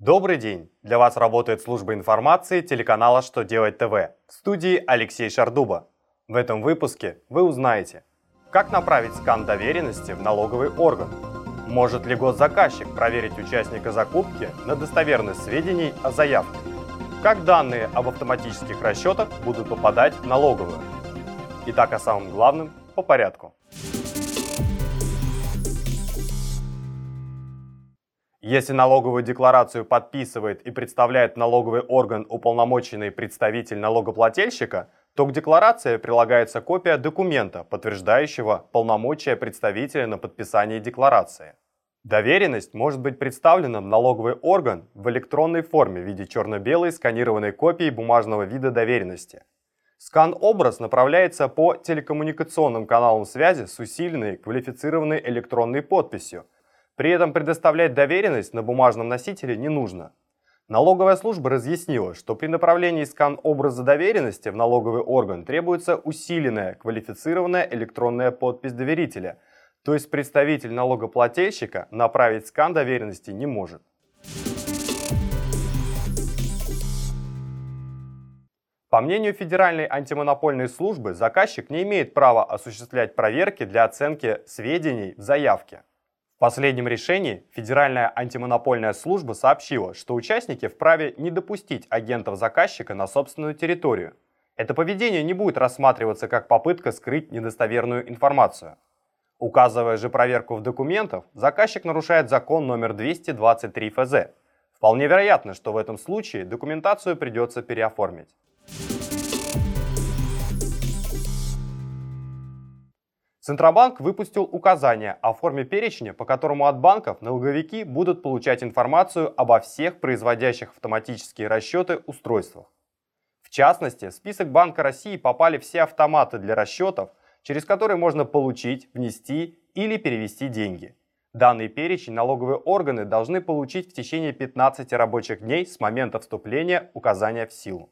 Добрый день! Для вас работает служба информации телеканала «Что делать ТВ» в студии Алексей Шардуба. В этом выпуске вы узнаете, как направить скан доверенности в налоговый орган, может ли госзаказчик проверить участника закупки на достоверность сведений о заявке, как данные об автоматических расчетах будут попадать в налоговую. Итак, о самом главном по порядку. Если налоговую декларацию подписывает и представляет налоговый орган уполномоченный представитель налогоплательщика, то к декларации прилагается копия документа, подтверждающего полномочия представителя на подписание декларации. Доверенность может быть представлена в налоговый орган в электронной форме в виде черно-белой сканированной копии бумажного вида доверенности. Скан-образ направляется по телекоммуникационным каналам связи с усиленной квалифицированной электронной подписью – при этом предоставлять доверенность на бумажном носителе не нужно. Налоговая служба разъяснила, что при направлении скан-образа доверенности в налоговый орган требуется усиленная квалифицированная электронная подпись доверителя, то есть представитель налогоплательщика направить скан доверенности не может. По мнению Федеральной антимонопольной службы, заказчик не имеет права осуществлять проверки для оценки сведений в заявке. В последнем решении Федеральная антимонопольная служба сообщила, что участники вправе не допустить агентов заказчика на собственную территорию. Это поведение не будет рассматриваться как попытка скрыть недостоверную информацию. Указывая же проверку в документах, заказчик нарушает закон номер 223 ФЗ. Вполне вероятно, что в этом случае документацию придется переоформить. Центробанк выпустил указание о форме перечня, по которому от банков налоговики будут получать информацию обо всех производящих автоматические расчеты устройствах. В частности, в список Банка России попали все автоматы для расчетов, через которые можно получить, внести или перевести деньги. Данный перечень налоговые органы должны получить в течение 15 рабочих дней с момента вступления указания в силу.